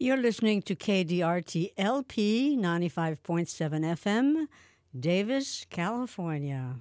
You're listening to KDRT LP 95.7 FM, Davis, California.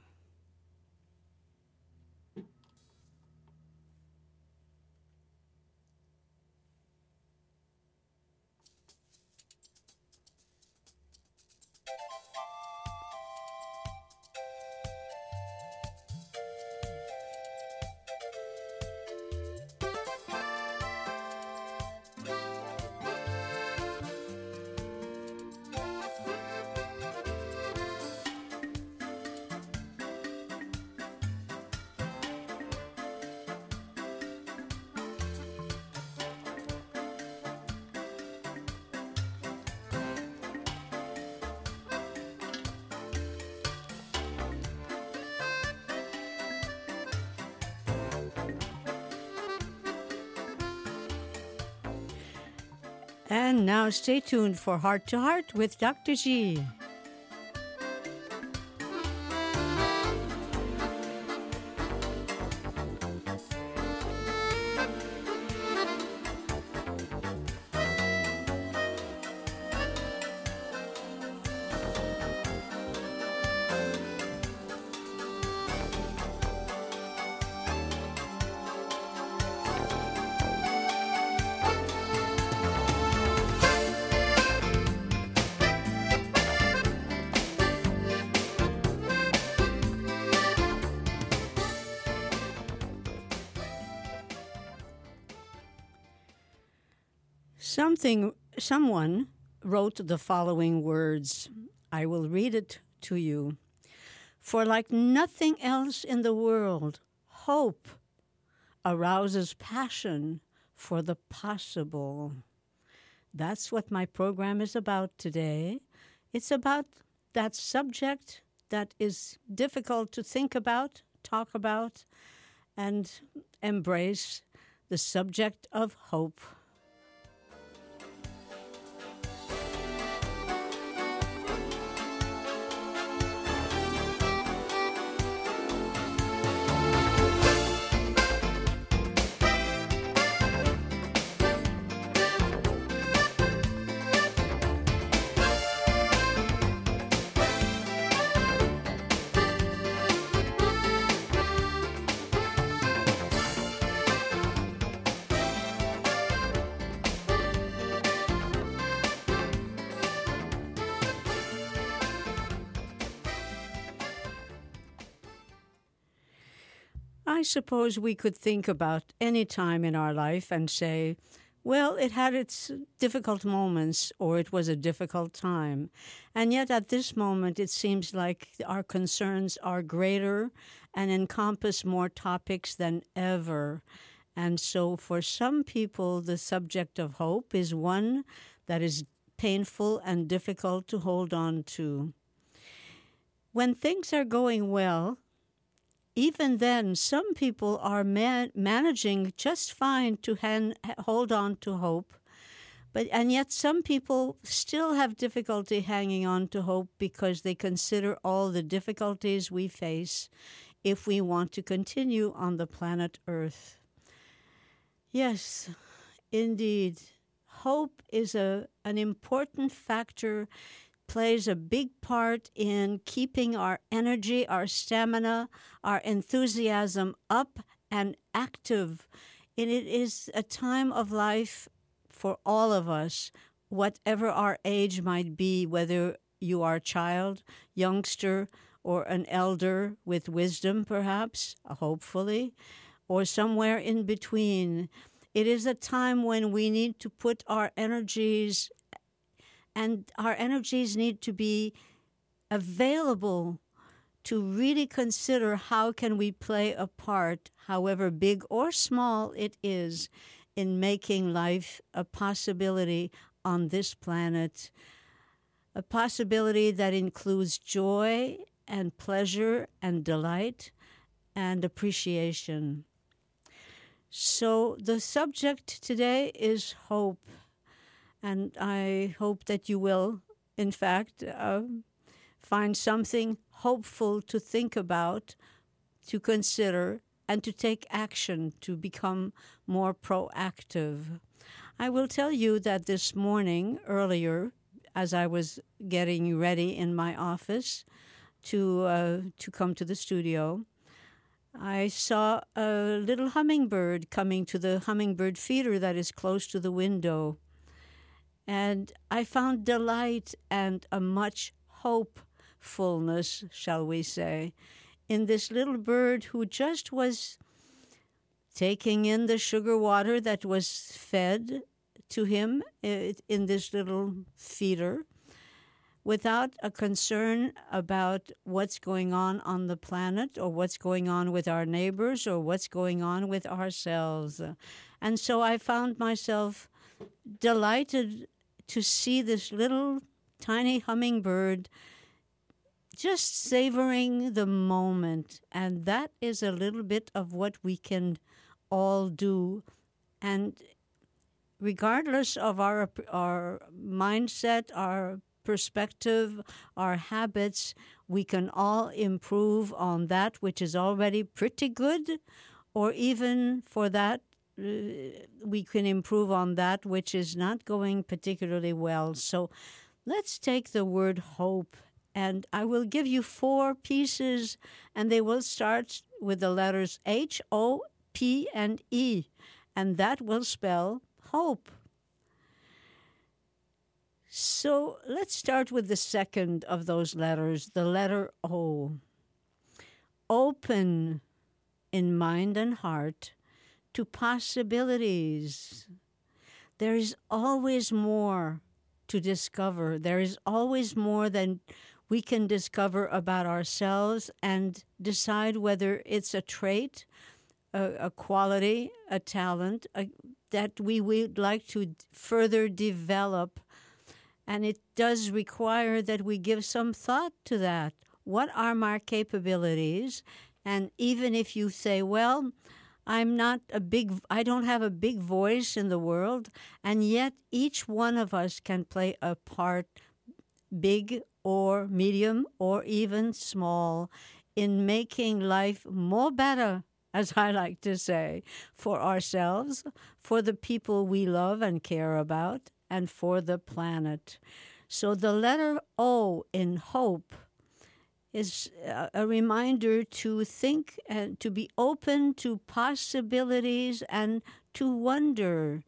Now stay tuned for Heart to Heart with Dr. G. someone wrote the following words. I will read it to you. For like nothing else in the world, hope arouses passion for the possible. That's what my program is about today. It's about that subject that is difficult to think about, talk about, and embrace the subject of hope. I suppose we could think about any time in our life and say, well, it had its difficult moments or it was a difficult time. And yet at this moment, it seems like our concerns are greater and encompass more topics than ever. And so for some people, the subject of hope is one that is painful and difficult to hold on to. When things are going well, even then, some people are man- managing just fine to hold on to hope. But, and yet, some people still have difficulty hanging on to hope because they consider all the difficulties we face if we want to continue on the planet Earth. Yes, indeed, hope is a, an important factor plays a big part in keeping our energy, our stamina, our enthusiasm up and active. And it is a time of life for all of us, whatever our age might be, whether you are a child, youngster, or an elder with wisdom, perhaps, hopefully, or somewhere in between. It is a time when we need to put our energies and our energies need to be available to really consider how can we play a part however big or small it is in making life a possibility on this planet. A possibility that includes joy and pleasure and delight and appreciation. So the subject today is hope and I hope that you will, in fact, uh, find something hopeful to think about, to consider, and to take action to become more proactive. I will tell you that this morning, earlier, as I was getting ready in my office to uh, to come to the studio, I saw a little hummingbird coming to the hummingbird feeder that is close to the window. And I found delight and a much hopefulness, shall we say, in this little bird who just was taking in the sugar water that was fed to him in this little feeder without a concern about what's going on on the planet or what's going on with our neighbors or what's going on with ourselves. And so I found myself delighted to see this little tiny hummingbird just savoring the moment. And that is a little bit of what we can all do. And regardless of our, our mindset, our perspective, our habits, we can all improve on that which is already pretty good, or even for that, we can improve on that which is not going particularly well. So let's take the word hope, and I will give you four pieces, and they will start with the letters H, O, P, and E, and that will spell hope. So let's start with the second of those letters, the letter O. Open in mind and heart to possibilities. There is always more to discover. There is always more than we can discover about ourselves and decide whether it's a trait, a, a quality, a talent a, that we would like to further develop and it does require that we give some thought to that. What are my capabilities? And even if you say, well, I'm not a big, I don't have a big voice in the world, and yet each one of us can play a part, big or medium or even small, in making life more better, as I like to say, for ourselves, for the people we love and care about, and for the planet. So the letter O in hope is uh, a reminder to think and to be open to possibilities and to wonder,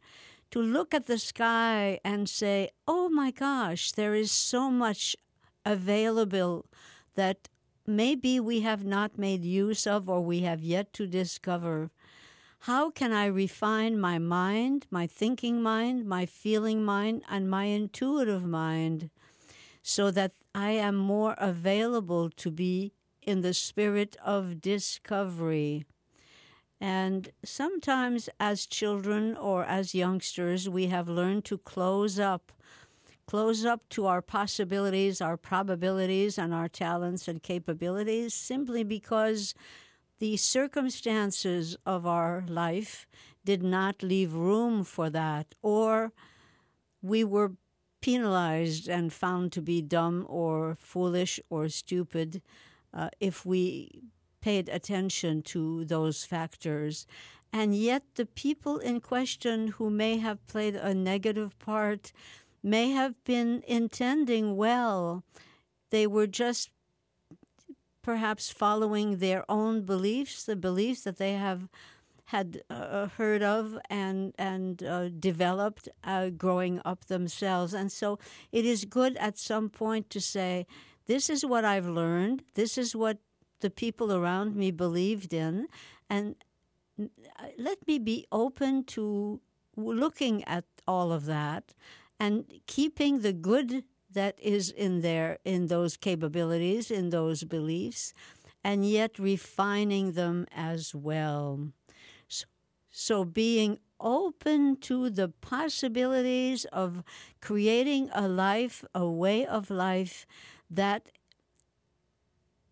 to look at the sky and say, oh my gosh, there is so much available that maybe we have not made use of or we have yet to discover. How can I refine my mind, my thinking mind, my feeling mind, and my intuitive mind so that I am more available to be in the spirit of discovery? And sometimes, as children or as youngsters, we have learned to close up, close up to our possibilities, our probabilities, and our talents and capabilities simply because the circumstances of our life did not leave room for that, or we were penalized and found to be dumb or foolish or stupid uh, if we paid attention to those factors. And yet, the people in question who may have played a negative part may have been intending well. They were just perhaps following their own beliefs, the beliefs that they have had uh, heard of and and uh, developed uh, growing up themselves. And so it is good at some point to say, "This is what I've learned. This is what the people around me believed in, and uh, let me be open to looking at all of that." And keeping the good that is in there in those capabilities, in those beliefs, and yet refining them as well. So, being open to the possibilities of creating a life, a way of life that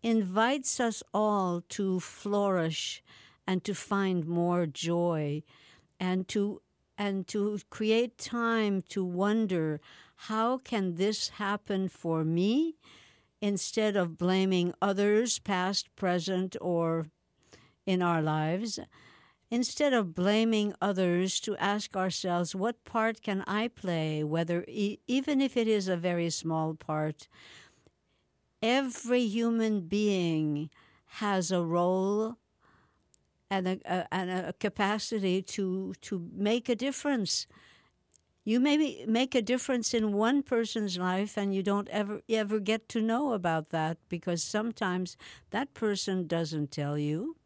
invites us all to flourish and to find more joy and to and to create time to wonder how can this happen for me? Instead of blaming others, past, present, or in our lives, instead of blaming others, to ask ourselves, what part can I play, whether e- even if it is a very small part? Every human being has a role and a, a, and a capacity to to make a difference. You maybe make a difference in one person's life, and you don't ever ever get to know about that because sometimes that person doesn't tell you,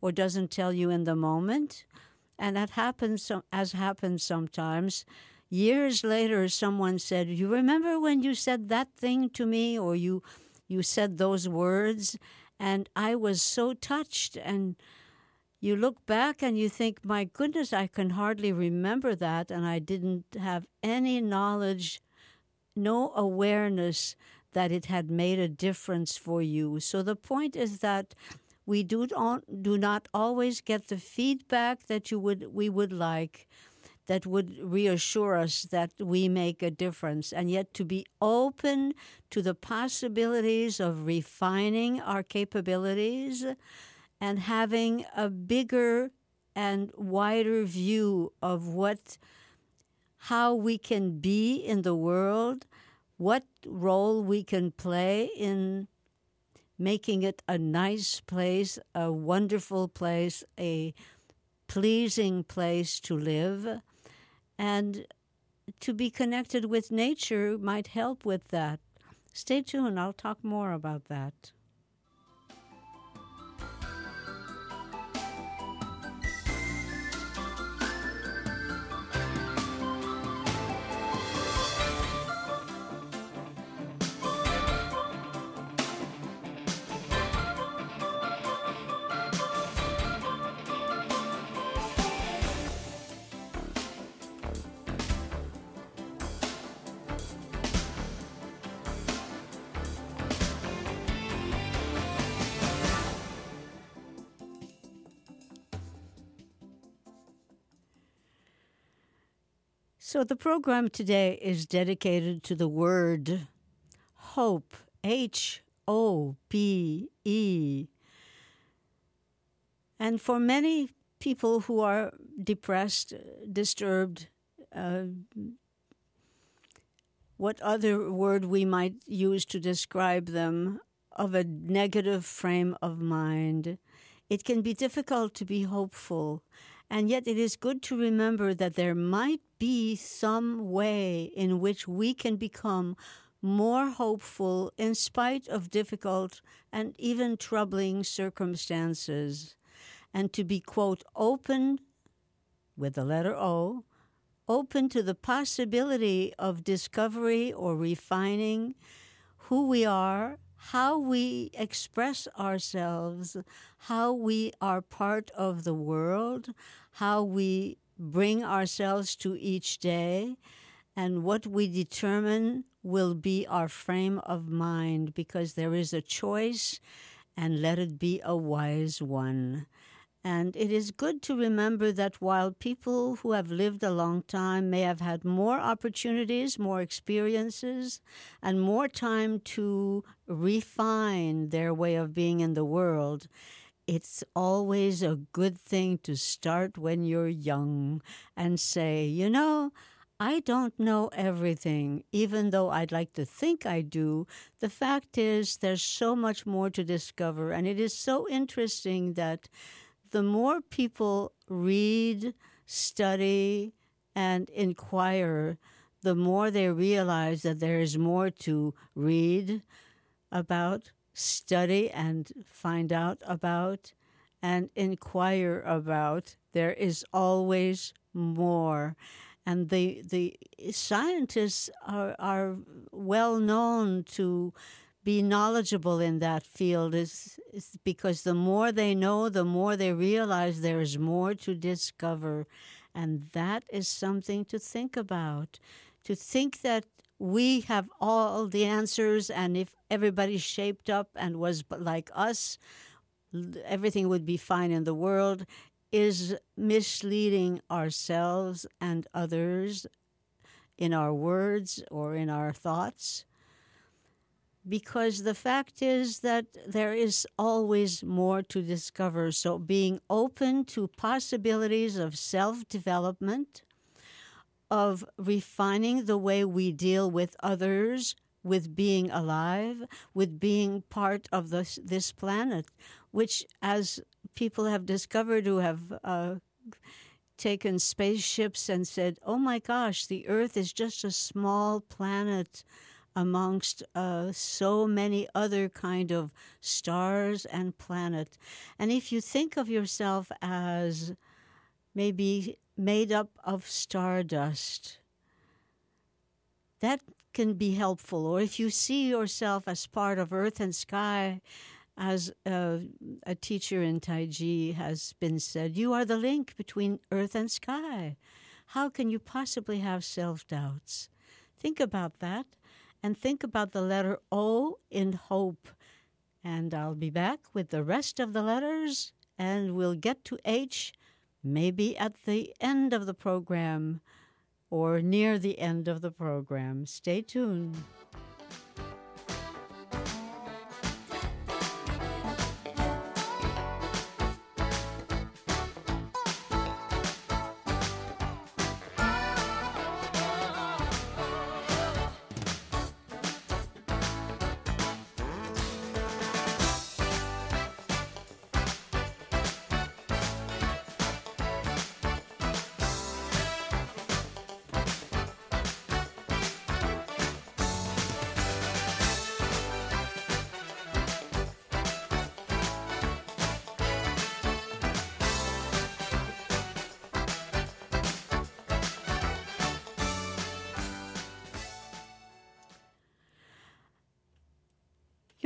or doesn't tell you in the moment, and that happens as happens sometimes. Years later, someone said, "You remember when you said that thing to me, or you you said those words?" And I was so touched and you look back and you think, my goodness, I can hardly remember that, and I didn't have any knowledge, no awareness that it had made a difference for you. So the point is that we do not, do not always get the feedback that you would we would like that would reassure us that we make a difference. And yet to be open to the possibilities of refining our capabilities and having a bigger and wider view of what how we can be in the world, what role we can play in making it a nice place, a wonderful place, a pleasing place to live. And to be connected with nature might help with that. Stay tuned, I'll talk more about that. The program today is dedicated to the word hope, H O P E. And for many people who are depressed, disturbed, uh, what other word we might use to describe them, of a negative frame of mind, it can be difficult to be hopeful. And yet, it is good to remember that there might be some way in which we can become more hopeful in spite of difficult and even troubling circumstances, and to be, quote, open with the letter O, open to the possibility of discovery or refining who we are, how we express ourselves, how we are part of the world, how we bring ourselves to each day, and what we determine will be our frame of mind because there is a choice, and let it be a wise one. And it is good to remember that while people who have lived a long time may have had more opportunities, more experiences, and more time to refine their way of being in the world, it's always a good thing to start when you're young and say, you know, I don't know everything, even though I'd like to think I do. The fact is, there's so much more to discover, and it is so interesting that the more people read, study, and inquire, the more they realize that there is more to read about, study and find out about and inquire about. There is always more. And the, the scientists are, are well known to be knowledgeable in that field is, is because the more they know, the more they realize there is more to discover. And that is something to think about. To think that we have all the answers, and if everybody shaped up and was like us, everything would be fine in the world, is misleading ourselves and others in our words or in our thoughts. Because the fact is that there is always more to discover. So, being open to possibilities of self development, of refining the way we deal with others, with being alive, with being part of this, this planet, which, as people have discovered who have uh, taken spaceships and said, oh my gosh, the Earth is just a small planet amongst uh, so many other kind of stars and planet. And if you think of yourself as maybe made up of stardust, that can be helpful. Or if you see yourself as part of earth and sky, as uh, a teacher in Taiji has been said, you are the link between earth and sky. How can you possibly have self doubts? Think about that and think about the letter O in hope. And I'll be back with the rest of the letters, and we'll get to H maybe at the end of the program or near the end of the program. Stay tuned.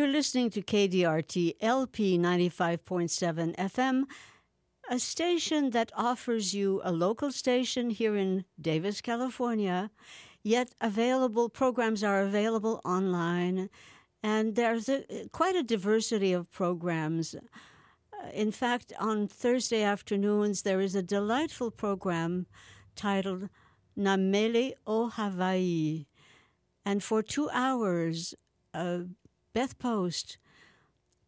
You're listening to KDRT LP 95.7 FM, a station that offers you a local station here in Davis, California, yet available programs are available online, and there's a, quite a diversity of programs. In fact, on Thursday afternoons, there is a delightful program titled Namele o Hawaii. And for two hours, uh, Beth Post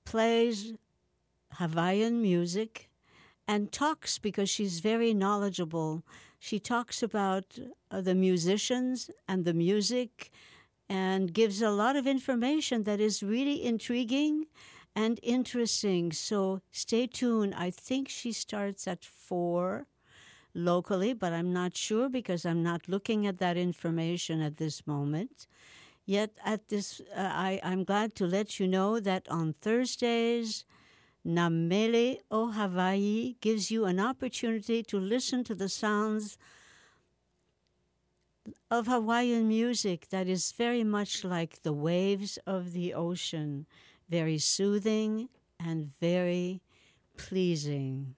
plays Hawaiian music and talks because she's very knowledgeable. She talks about uh, the musicians and the music and gives a lot of information that is really intriguing and interesting. So stay tuned. I think she starts at 4 locally, but I'm not sure because I'm not looking at that information at this moment. Yet at this, uh, I, I'm glad to let you know that on Thursdays, Namele o Hawaii gives you an opportunity to listen to the sounds of Hawaiian music that is very much like the waves of the ocean, very soothing and very pleasing.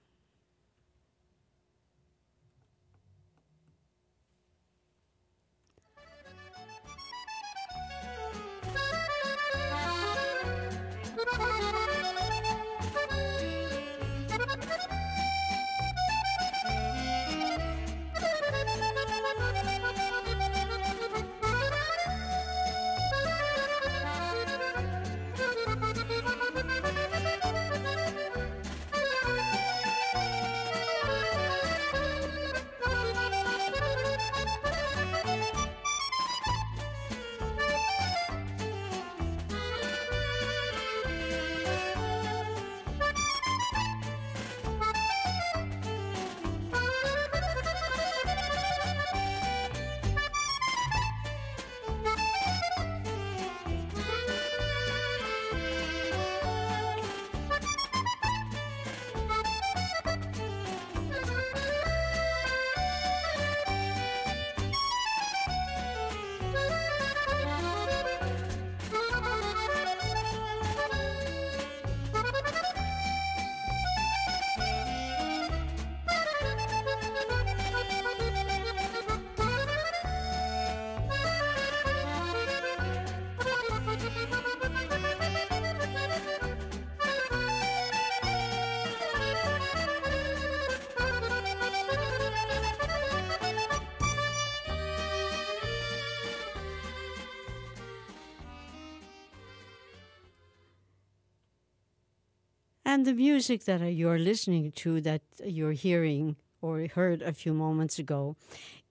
The music that you're listening to, that you're hearing or heard a few moments ago,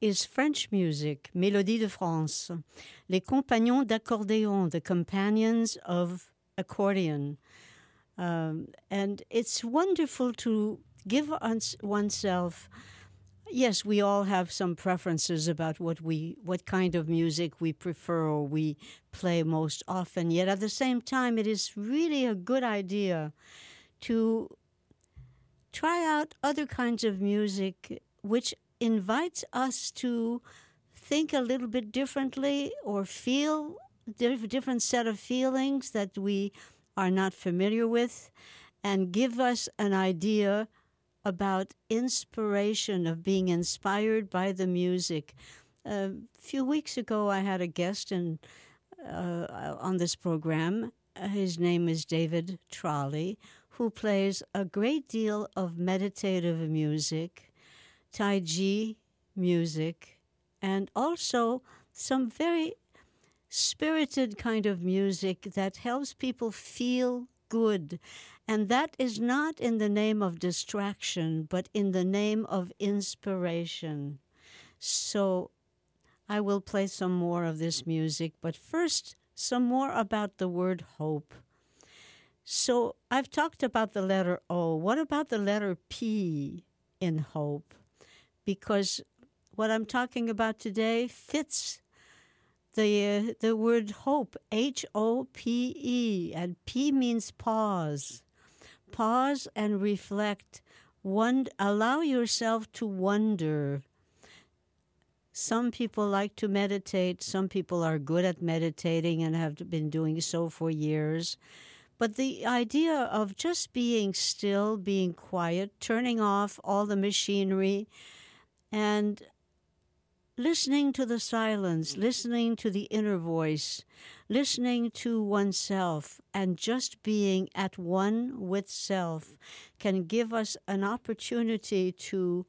is French music, Mélodie de France, Les Compagnons d'accordéon, the companions of accordion. Um, and it's wonderful to give oneself yes we all have some preferences about what we what kind of music we prefer or we play most often yet at the same time it is really a good idea to try out other kinds of music which invites us to think a little bit differently or feel a different set of feelings that we are not familiar with and give us an idea about inspiration, of being inspired by the music. A few weeks ago, I had a guest in, uh, on this program. His name is David Trolley, who plays a great deal of meditative music, Tai Chi music, and also some very spirited kind of music that helps people feel good. And that is not in the name of distraction, but in the name of inspiration. So I will play some more of this music, but first, some more about the word hope. So I've talked about the letter O. What about the letter P in hope? Because what I'm talking about today fits the uh, the word hope H O P E and P means pause. Pause and reflect. One allow yourself to wonder. Some people like to meditate. Some people are good at meditating and have been doing so for years. But the idea of just being still, being quiet, turning off all the machinery, and listening to the silence, listening to the inner voice, listening to oneself, and just being at one with self can give us an opportunity to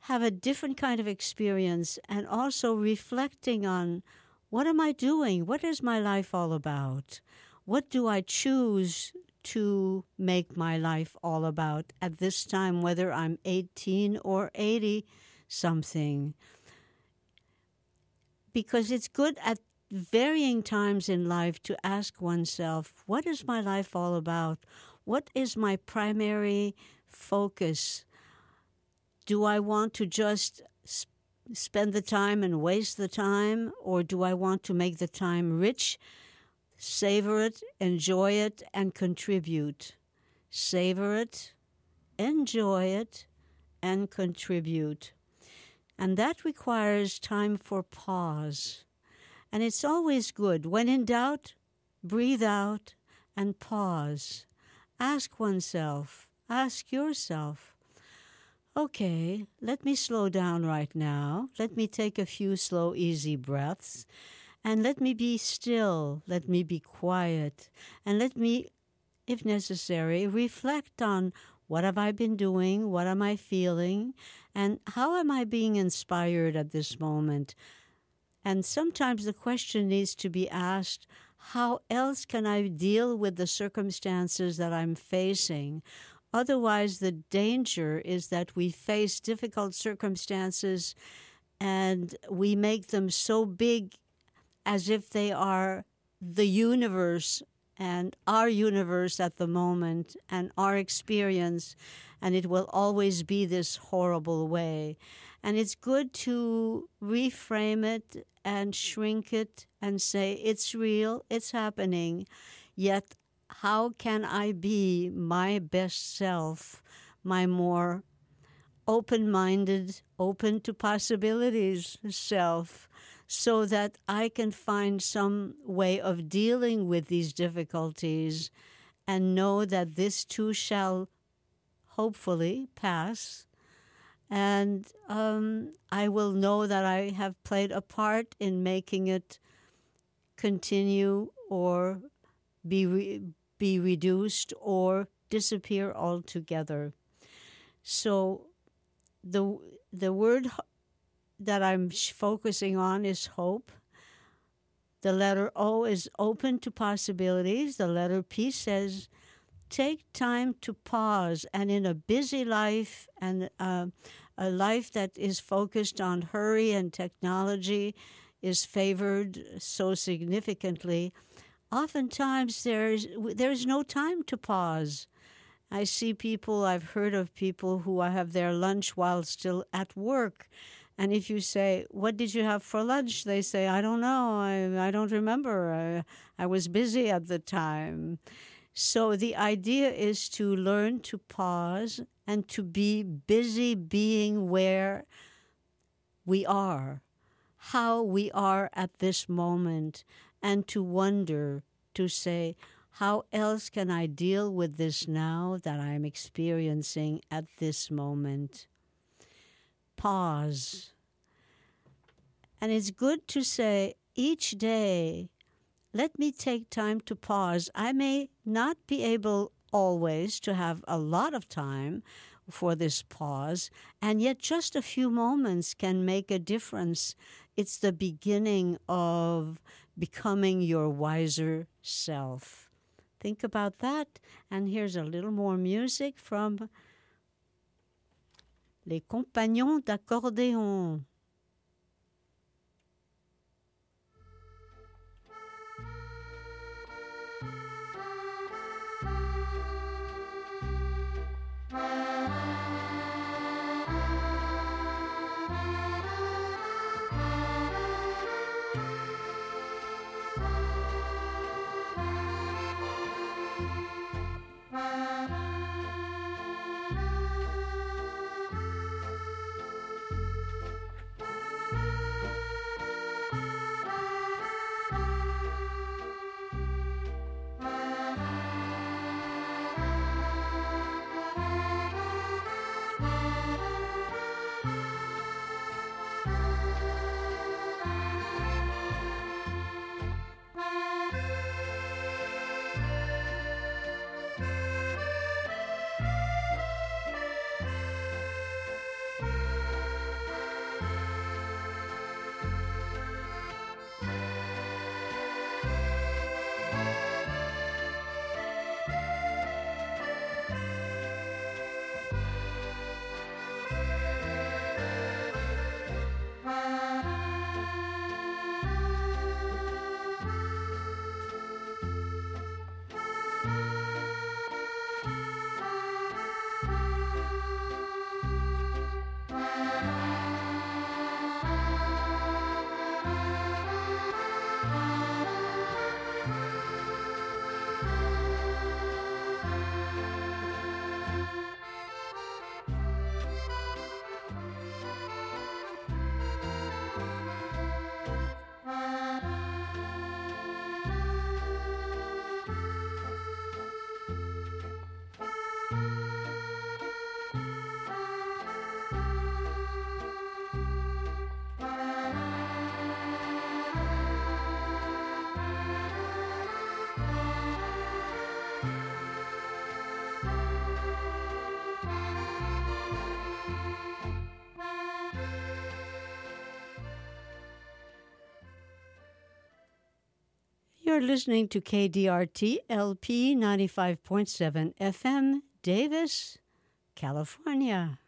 have a different kind of experience and also reflecting on what am I doing? What is my life all about? What do I choose to make my life all about at this time, whether I'm 18 or 80? something. Because it's good at varying times in life to ask oneself, what is my life all about? What is my primary focus? Do I want to just sp- spend the time and waste the time, or do I want to make the time rich, savor it, enjoy it, and contribute? Savor it, enjoy it, and contribute. And that requires time for pause. And it's always good. When in doubt, breathe out and pause. Ask oneself, ask yourself, okay, let me slow down right now. Let me take a few slow, easy breaths. And let me be still. Let me be quiet. And let me, if necessary, reflect on what have I been doing? What am I feeling? And how am I being inspired at this moment? And sometimes the question needs to be asked how else can I deal with the circumstances that I'm facing? Otherwise, the danger is that we face difficult circumstances and we make them so big as if they are the universe and our universe at the moment and our experience, and it will always be this horrible way. And it's good to reframe it and shrink it and say, it's real, it's happening, yet how can I be my best self, my more open minded, open to possibilities self? So that I can find some way of dealing with these difficulties and know that this too shall hopefully pass. And um, I will know that I have played a part in making it continue or be, re- be reduced or disappear altogether. So the, the word that I'm focusing on is hope. The letter O is open to possibilities. The letter P says take time to pause. And in a busy life and uh, a life that is focused on hurry and technology is favored so significantly, oftentimes there's there's no time to pause. I see people, I've heard of people who have their lunch while still at work. And if you say, What did you have for lunch? They say, I don't know. I, I don't remember. I, I was busy at the time. So the idea is to learn to pause and to be busy being where we are, how we are at this moment, and to wonder, to say, how else can I deal with this now that I'm experiencing at this moment? Pause. And it's good to say each day, let me take time to pause. I may not be able always to have a lot of time for this pause, and yet just a few moments can make a difference. It's the beginning of becoming your wiser self. Think about that. And here's a little more music from Les Compagnons d'accordéon. You're listening to KDRT LP 95.7 FM, Davis, California.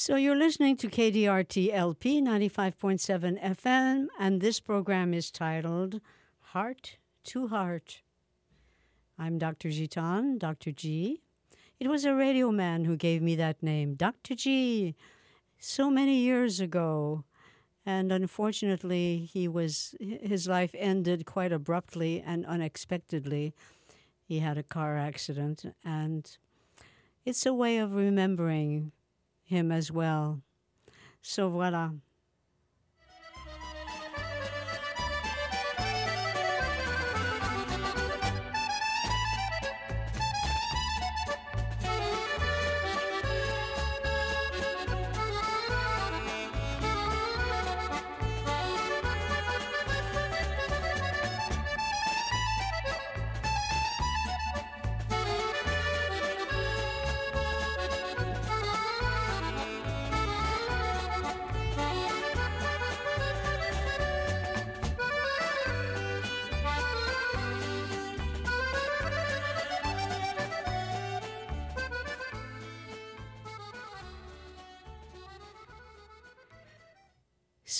So you're listening to KDRT LP 95.7 FM, and this program is titled Heart to Heart. I'm Dr. Gitan, Dr. G. It was a radio man who gave me that name, Dr. G, so many years ago. And unfortunately, he was his life ended quite abruptly and unexpectedly. He had a car accident and it's a way of remembering him as well. So voila.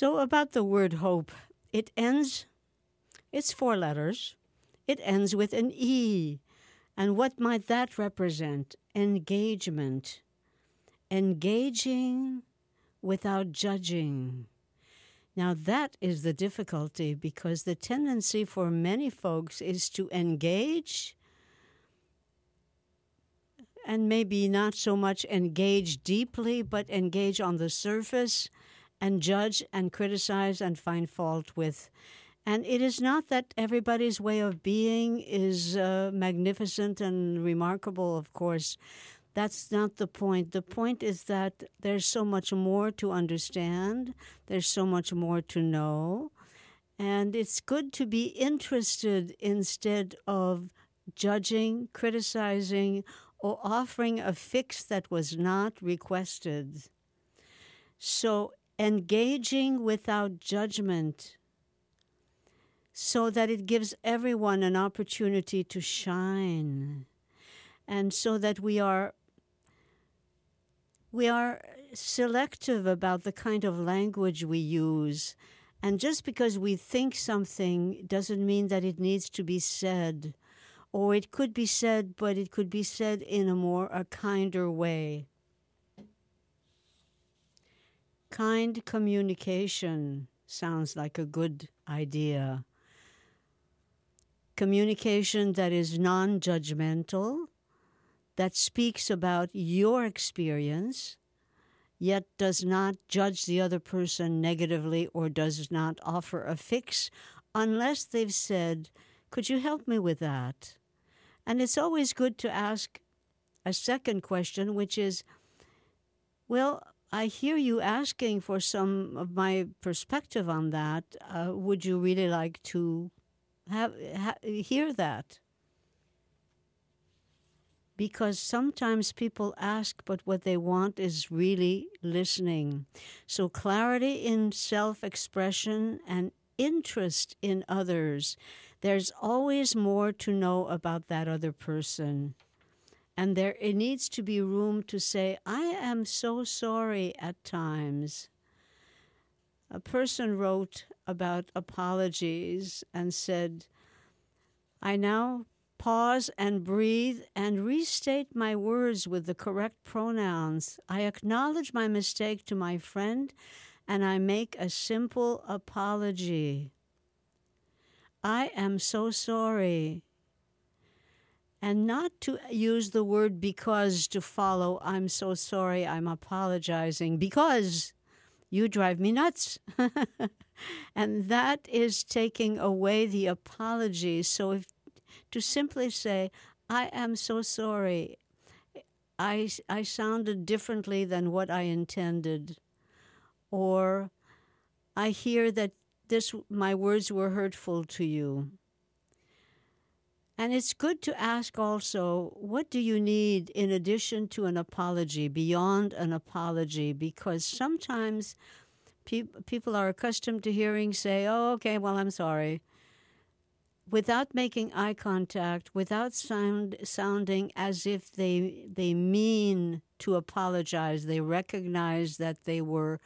So, about the word hope, it ends, it's four letters, it ends with an E. And what might that represent? Engagement. Engaging without judging. Now, that is the difficulty because the tendency for many folks is to engage and maybe not so much engage deeply, but engage on the surface and judge and criticize and find fault with. And it is not that everybody's way of being is uh, magnificent and remarkable, of course. That's not the point. The point is that there's so much more to understand, there's so much more to know. And it's good to be interested instead of judging, criticizing, or offering a fix that was not requested. So engaging without judgment so that it gives everyone an opportunity to shine and so that we are we are selective about the kind of language we use. And just because we think something doesn't mean that it needs to be said or it could be said but it could be said in a more a kinder way Kind communication sounds like a good idea. Communication that is non judgmental, that speaks about your experience, yet does not judge the other person negatively or does not offer a fix unless they've said, Could you help me with that? And it's always good to ask a second question, which is, Well, I hear you asking for some of my perspective on that. Uh, would you really like to have ha- hear that? Because sometimes people ask, but what they want is really listening. So, clarity in self expression and interest in others. There's always more to know about that other person. And there it needs to be room to say, I am so sorry at times. A person wrote about apologies and said, I now pause and breathe and restate my words with the correct pronouns. I acknowledge my mistake to my friend and I make a simple apology. I am so sorry and not to use the word because to follow, I'm so sorry, I'm apologizing because you drive me nuts. and that is taking away the apology. So if to simply say, I am so sorry, I, I sounded differently than what I intended, or I hear that this my words were hurtful to you and it's good to ask also, what do you need in addition to an apology, beyond an apology? Because sometimes pe- people are accustomed to hearing say, oh, okay, well, I'm sorry. Without making eye contact, without sound, sounding as if they, they mean to apologize, they recognize that they were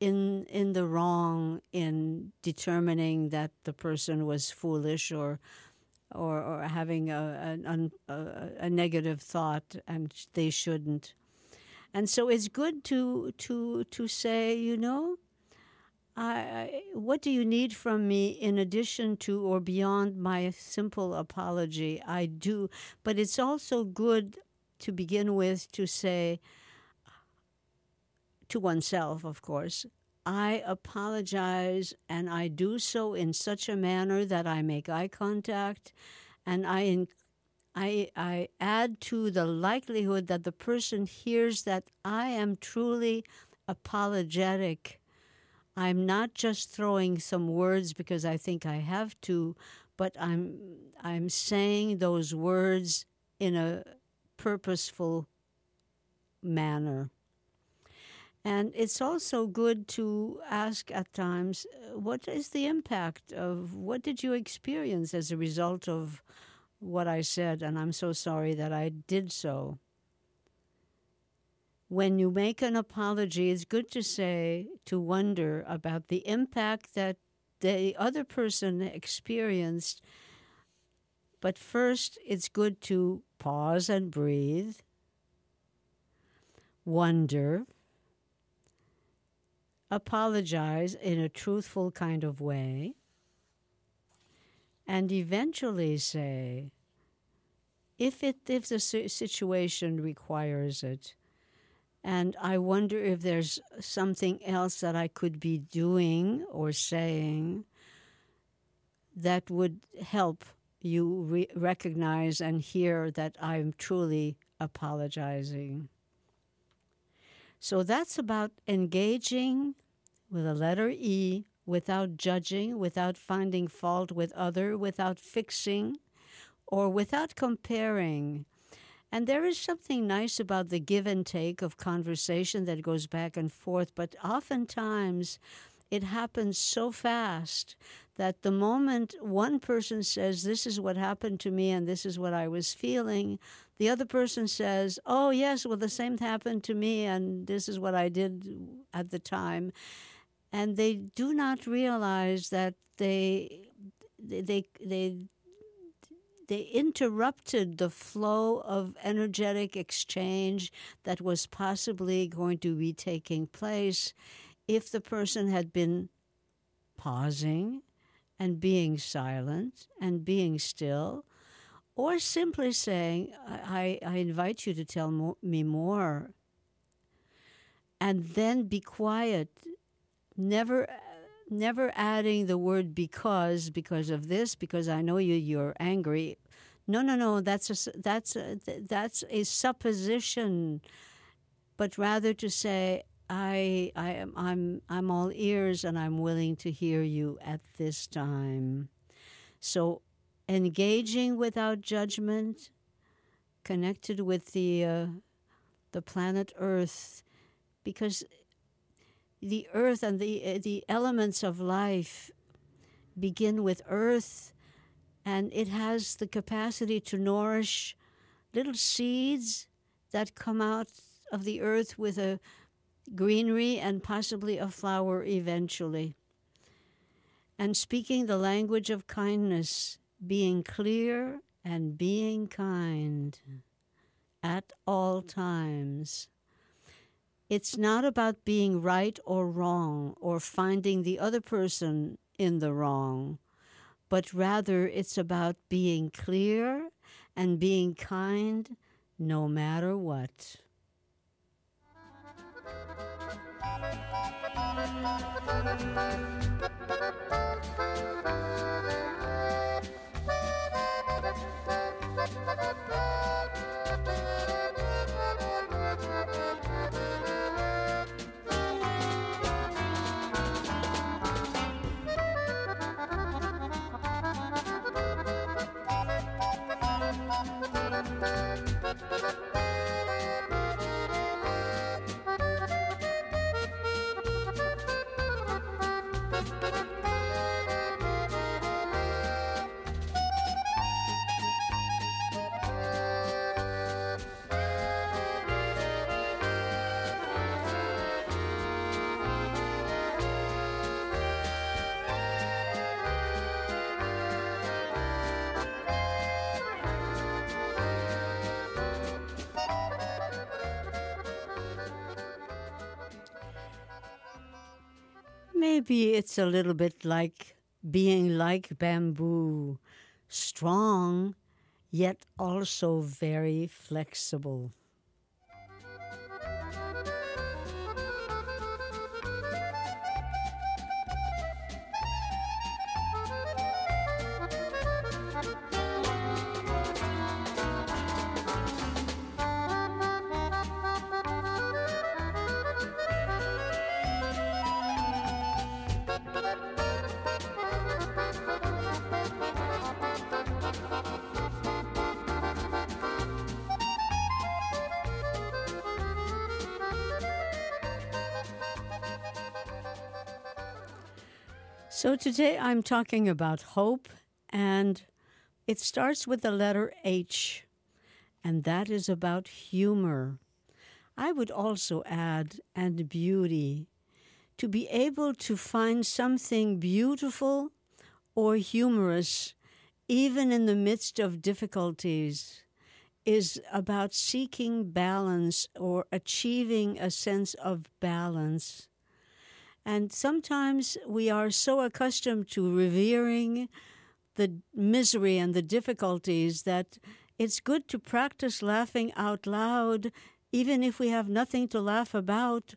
in in the wrong in determining that the person was foolish or or, or having a, a, a, a negative thought, and they shouldn't. And so it's good to to to say, you know, I, what do you need from me in addition to or beyond my simple apology? I do, but it's also good to begin with to say to oneself, of course, I apologize and I do so in such a manner that I make eye contact and I I, I add to the likelihood that the person hears that I am truly apologetic. I'm not just throwing some words because I think I have to, but I'm I'm saying those words in a purposeful manner. And it's also good to ask at times, uh, what is the impact of what did you experience as a result of what I said? And I'm so sorry that I did so. When you make an apology, it's good to say, to wonder about the impact that the other person experienced. But first, it's good to pause and breathe, wonder apologize in a truthful kind of way, and eventually say, if it if the situation requires it, and I wonder if there's something else that I could be doing or saying that would help you re- recognize and hear that I'm truly apologizing. So that's about engaging with a letter E without judging, without finding fault with other, without fixing, or without comparing. And there is something nice about the give and take of conversation that goes back and forth, but oftentimes it happens so fast that the moment one person says, This is what happened to me and this is what I was feeling, the other person says, Oh, yes, well, the same happened to me and this is what I did at the time. And they do not realize that they, they, they, they interrupted the flow of energetic exchange that was possibly going to be taking place if the person had been pausing and being silent and being still, or simply saying, I, I invite you to tell me more. And then be quiet, never never adding the word because because of this because I know you you're angry. No, no, no. That's a that's a, that's a supposition, but rather to say I, I am, I'm, I'm all ears and I'm willing to hear you at this time. So, engaging without judgment, connected with the, uh, the planet Earth, because the Earth and the, uh, the elements of life begin with Earth, and it has the capacity to nourish little seeds that come out of the earth with a greenery, and possibly a flower eventually. And speaking the language of kindness, being clear and being kind at all times. It's not about being right or wrong or finding the other person in the wrong, but rather it's about being clear and being kind no matter what. Thank you. Maybe it's a little bit like being like bamboo, strong, yet also very flexible. So today I'm talking about hope, and it starts with the letter H, and that is about humor. I would also add, and beauty. To be able to find something beautiful or humorous, even in the midst of difficulties, is about seeking balance or achieving a sense of balance. And sometimes we are so accustomed to revering the misery and the difficulties that it's good to practice laughing out loud, even if we have nothing to laugh about,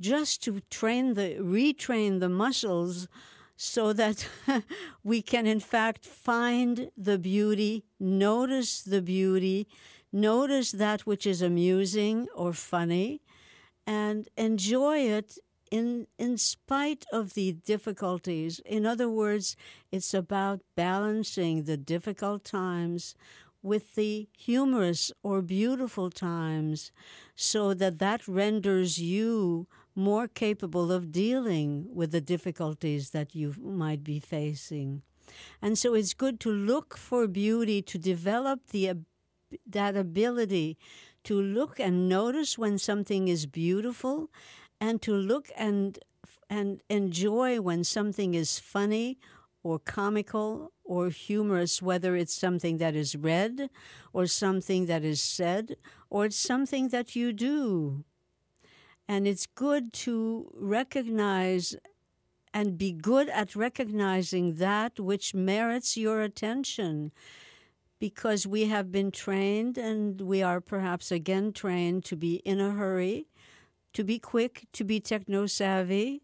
just to train the retrain the muscles so that we can in fact find the beauty, notice the beauty, notice that which is amusing or funny, and enjoy it in in spite of the difficulties in other words it's about balancing the difficult times with the humorous or beautiful times so that that renders you more capable of dealing with the difficulties that you might be facing. And so it's good to look for beauty to develop the that ability to look and notice when something is beautiful and to look and and enjoy when something is funny or comical or humorous, whether it's something that is read or something that is said or it's something that you do. And it's good to recognize and be good at recognizing that which merits your attention because we have been trained and we are perhaps again trained to be in a hurry to be quick, to be techno savvy,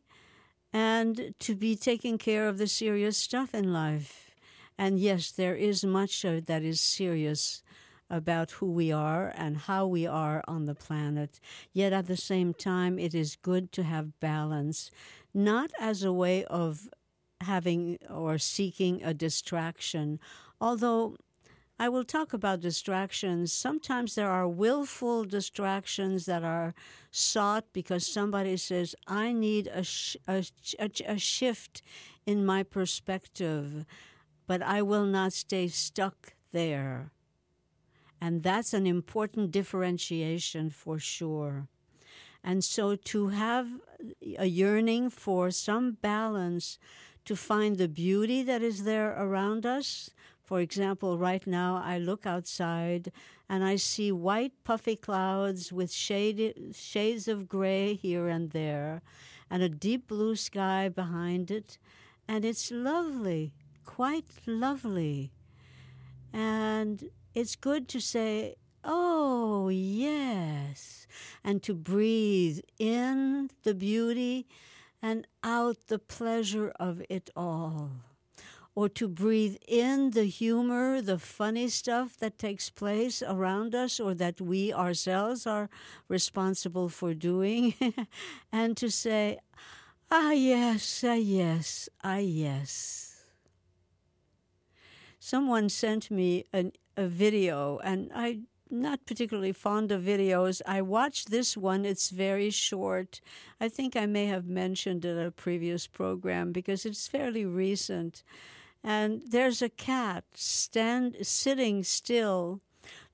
and to be taking care of the serious stuff in life. And yes, there is much that is serious about who we are and how we are on the planet. Yet at the same time, it is good to have balance, not as a way of having or seeking a distraction, although I will talk about distractions. Sometimes there are willful distractions that are sought because somebody says, I need a, sh- a, a, a shift in my perspective, but I will not stay stuck there. And that's an important differentiation for sure. And so to have a yearning for some balance, to find the beauty that is there around us, for example, right now I look outside and I see white puffy clouds with shade, shades of gray here and there, and a deep blue sky behind it, and it's lovely, quite lovely. And it's good to say, Oh, yes, and to breathe in the beauty and out the pleasure of it all or to breathe in the humor, the funny stuff that takes place around us or that we ourselves are responsible for doing, and to say, ah, yes, ah, yes, ah, yes. Someone sent me an, a video, and I'm not particularly fond of videos. I watched this one, it's very short. I think I may have mentioned it in a previous program because it's fairly recent and there's a cat stand sitting still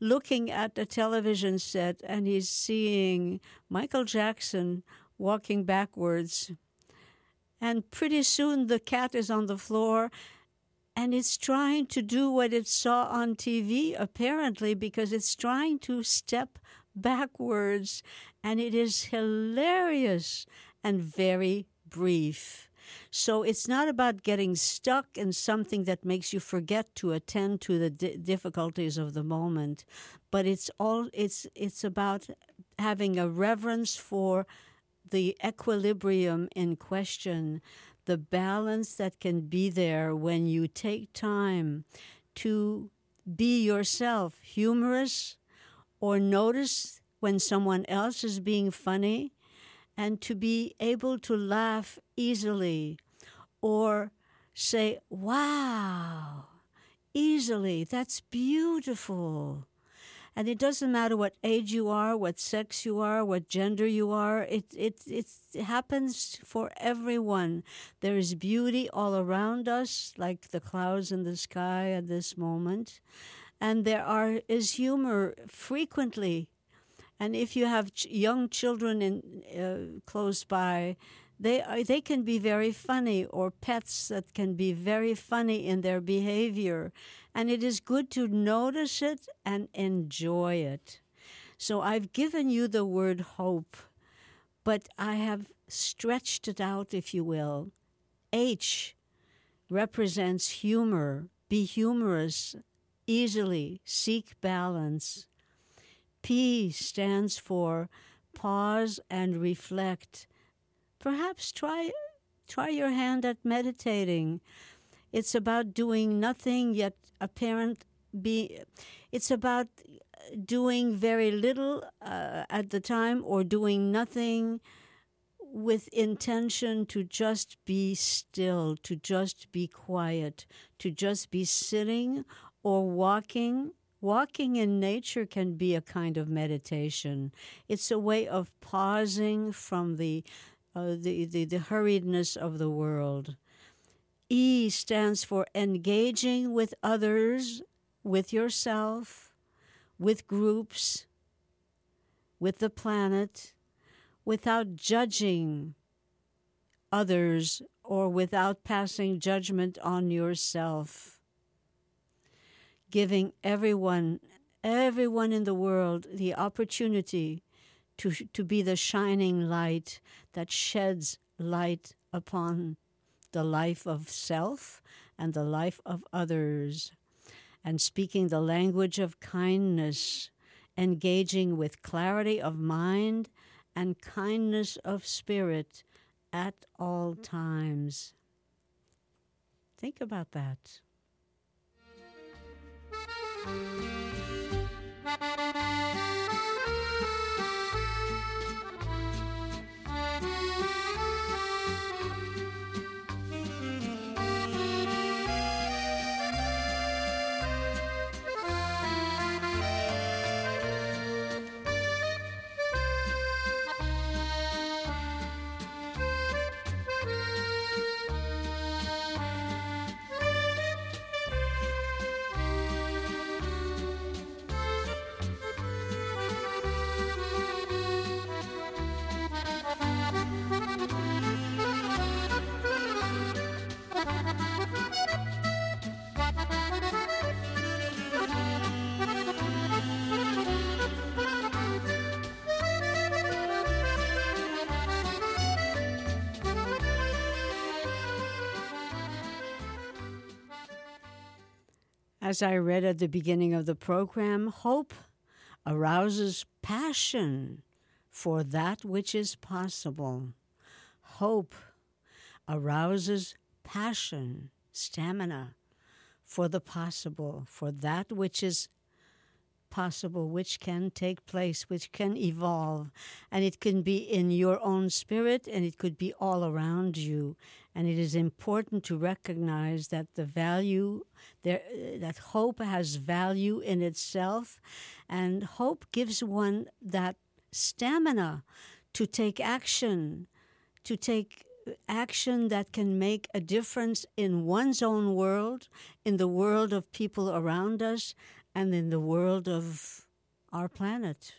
looking at the television set and he's seeing Michael Jackson walking backwards. And pretty soon the cat is on the floor and it's trying to do what it saw on TV apparently because it's trying to step backwards. And it is hilarious and very brief So it's not about getting stuck in something that makes you forget to attend to the di- difficulties of the moment, but it's all it's it's about having a reverence for the equilibrium in question, the balance that can be there when you take time to be yourself, humorous, or notice when someone else is being funny, and to be able to laugh easily or say, wow, easily, that's beautiful. And it doesn't matter what age you are, what sex you are, what gender you are. It, it, it happens for everyone. There is beauty all around us, like the clouds in the sky at this moment. And there are, is humor frequently. And if you have ch- young children in, uh, close by, they are, they can be very funny or pets that can be very funny in their behavior and it is good to notice it and enjoy it. So I've given you the word hope, but I have stretched it out, if you will. H represents humor. Be humorous, easily, seek balance. P stands for pause and reflect. Perhaps try try your hand at meditating. It's about doing nothing yet apparent be it's about doing very little uh, at the time or doing nothing with intention to just be still, to just be quiet, to just be sitting or walking. Walking in nature can be a kind of meditation. It's a way of pausing from the, uh, the, the, the hurriedness of the world. E stands for engaging with others, with yourself, with groups, with the planet, without judging others or without passing judgment on yourself. Giving everyone, everyone in the world, the opportunity to, to be the shining light that sheds light upon the life of self and the life of others, and speaking the language of kindness, engaging with clarity of mind and kindness of spirit at all times. Think about that. Thank you. As I read at the beginning of the program, hope arouses passion for that which is possible. Hope arouses passion, stamina for the possible, for that which is possible, which can take place, which can evolve. And it can be in your own spirit and it could be all around you. And it is important to recognize that the value, there, that hope has value in itself. And hope gives one that stamina to take action, to take action that can make a difference in one's own world, in the world of people around us, and in the world of our planet.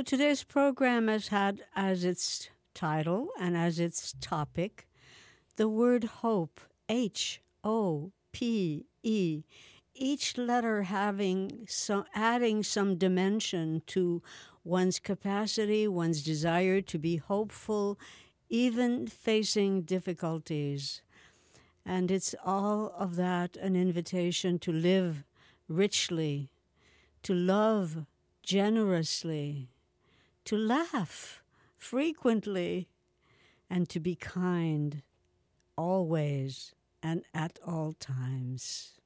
So today's program has had as its title and as its topic the word hope, H O P E, each letter having some adding some dimension to one's capacity, one's desire to be hopeful, even facing difficulties. And it's all of that an invitation to live richly, to love generously, to laugh frequently, and to be kind always and at all times.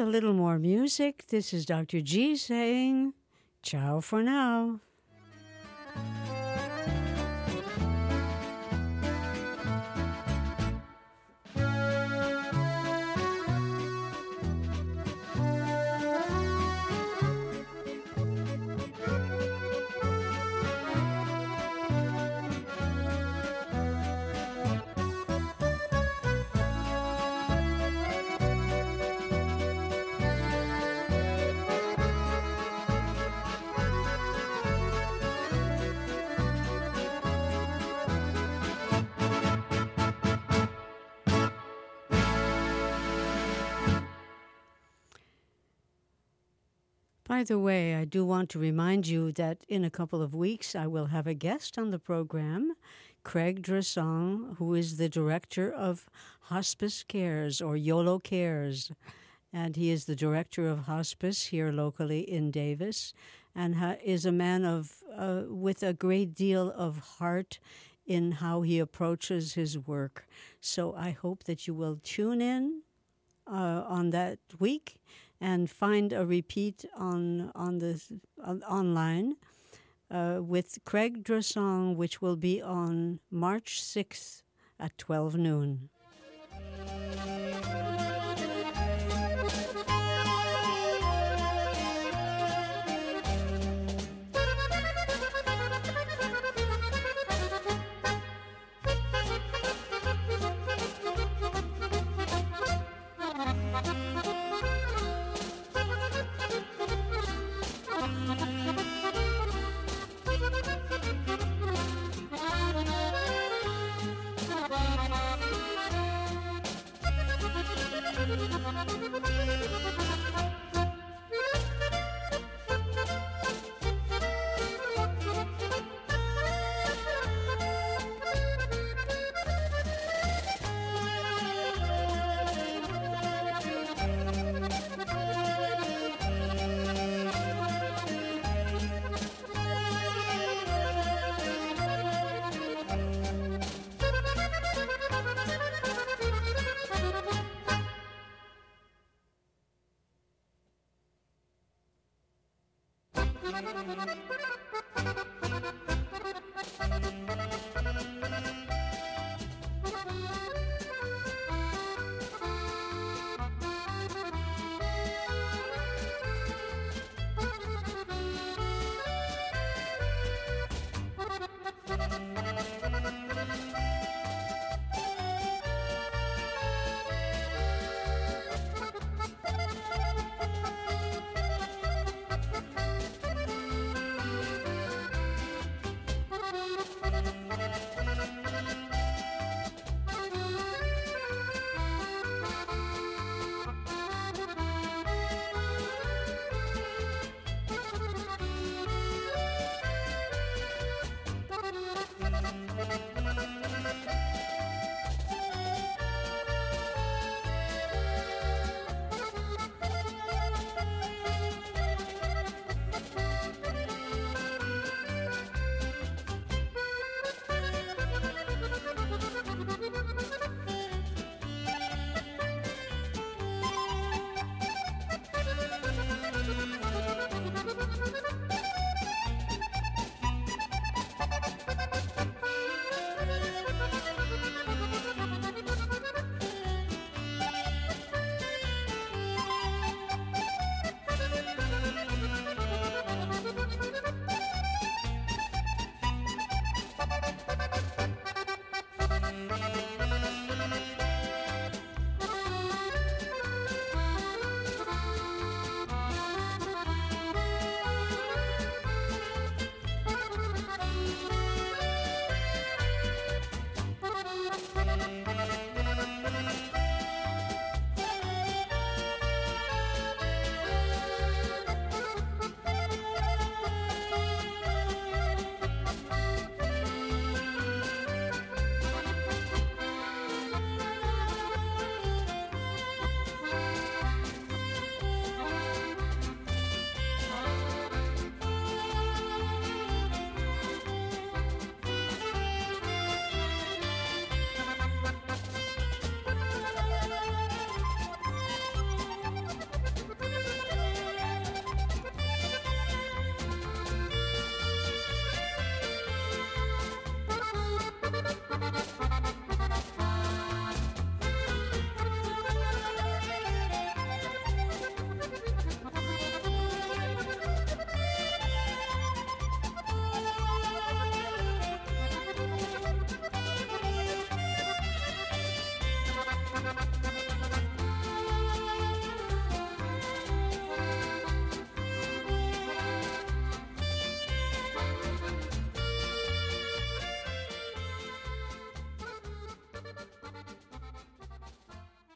A little more music, this is Dr. G saying, Ciao for now. By the way, I do want to remind you that in a couple of weeks I will have a guest on the program, Craig Dresang, who is the director of Hospice Cares or YOLO Cares. And he is the director of hospice here locally in Davis and ha- is a man of uh, with a great deal of heart in how he approaches his work. So I hope that you will tune in uh, on that week and find a repeat on on the on, online uh, with Craig Dresang, which will be on March sixth at twelve noon.